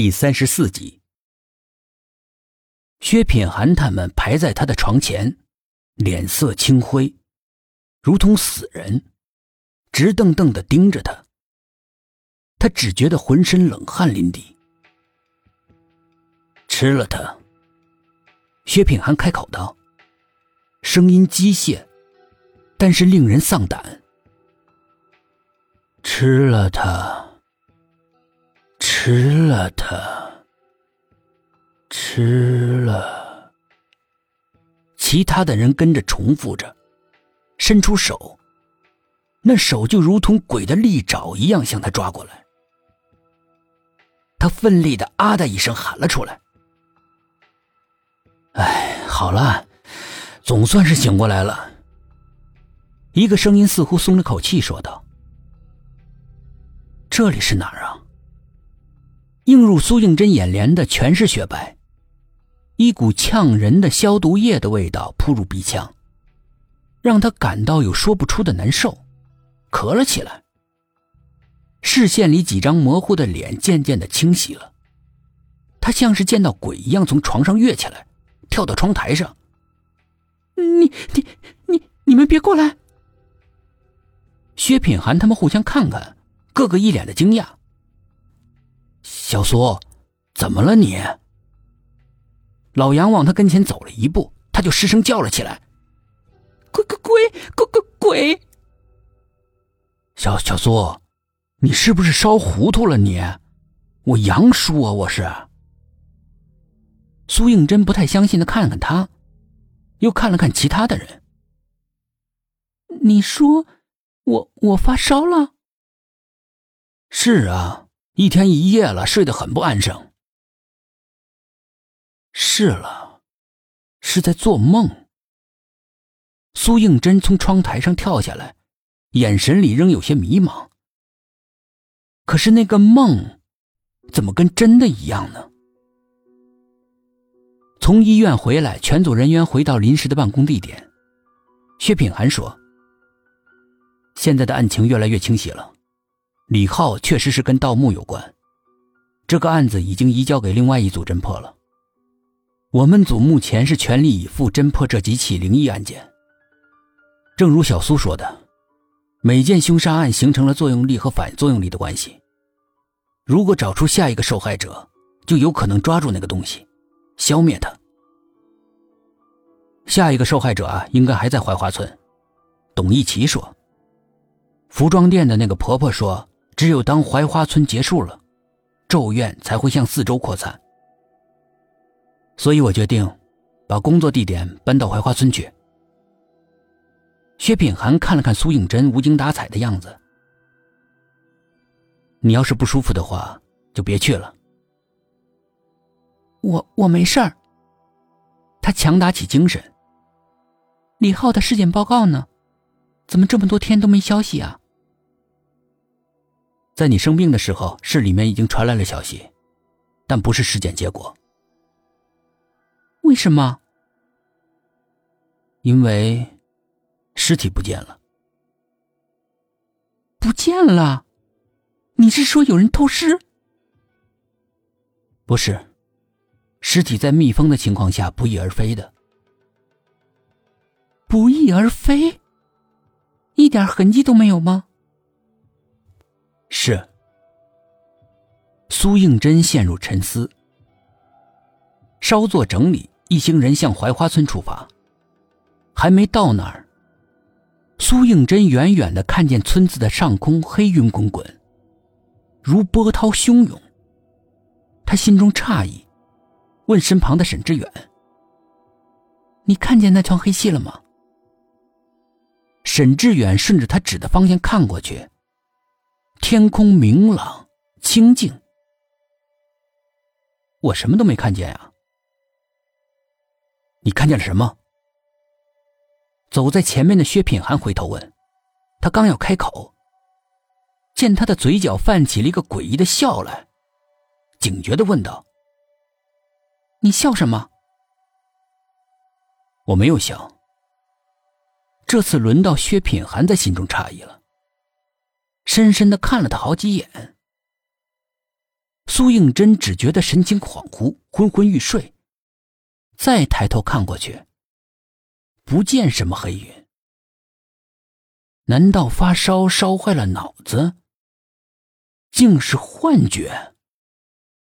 第三十四集，薛品涵他们排在他的床前，脸色青灰，如同死人，直瞪瞪的盯着他。他只觉得浑身冷汗淋漓。吃了他。薛品涵开口道，声音机械，但是令人丧胆。吃了他。吃了它，吃了。其他的人跟着重复着，伸出手，那手就如同鬼的利爪一样向他抓过来。他奋力的啊的一声喊了出来：“哎，好了，总算是醒过来了。”一个声音似乎松了口气，说道：“这里是哪儿啊？”映入苏应真眼帘的全是雪白，一股呛人的消毒液的味道扑入鼻腔，让他感到有说不出的难受，咳了起来。视线里几张模糊的脸渐渐的清晰了，他像是见到鬼一样从床上跃起来，跳到窗台上。你你你你们别过来！薛品涵他们互相看看，个个一脸的惊讶。小苏，怎么了你？老杨往他跟前走了一步，他就失声叫了起来：“鬼鬼鬼鬼鬼鬼！”小小苏，你是不是烧糊涂了？你，我杨叔啊，我是。苏应真不太相信的看了看他，又看了看其他的人。你说，我我发烧了？是啊。一天一夜了，睡得很不安生。是了，是在做梦。苏应真从窗台上跳下来，眼神里仍有些迷茫。可是那个梦，怎么跟真的一样呢？从医院回来，全组人员回到临时的办公地点。薛品涵说：“现在的案情越来越清晰了。”李浩确实是跟盗墓有关，这个案子已经移交给另外一组侦破了。我们组目前是全力以赴侦破这几起灵异案件。正如小苏说的，每件凶杀案形成了作用力和反作用力的关系。如果找出下一个受害者，就有可能抓住那个东西，消灭它。下一个受害者啊，应该还在槐花村。董一奇说：“服装店的那个婆婆说。”只有当槐花村结束了，咒怨才会向四周扩散。所以我决定，把工作地点搬到槐花村去。薛品涵看了看苏应真无精打采的样子，你要是不舒服的话，就别去了。我我没事儿。他强打起精神。李浩的尸检报告呢？怎么这么多天都没消息啊？在你生病的时候，市里面已经传来了消息，但不是尸检结果。为什么？因为尸体不见了。不见了？你是说有人偷尸？不是，尸体在密封的情况下不翼而飞的。不翼而飞？一点痕迹都没有吗？是。苏应真陷入沉思。稍作整理，一行人向槐花村出发。还没到那儿，苏应真远远的看见村子的上空黑云滚滚，如波涛汹涌。他心中诧异，问身旁的沈志远：“你看见那团黑气了吗？”沈志远顺着他指的方向看过去。天空明朗清静，我什么都没看见啊！你看见了什么？走在前面的薛品涵回头问，他刚要开口，见他的嘴角泛起了一个诡异的笑来，警觉的问道：“你笑什么？”我没有笑。这次轮到薛品涵在心中诧异了。深深的看了他好几眼。苏应真只觉得神情恍惚，昏昏欲睡。再抬头看过去，不见什么黑云。难道发烧烧坏了脑子？竟是幻觉？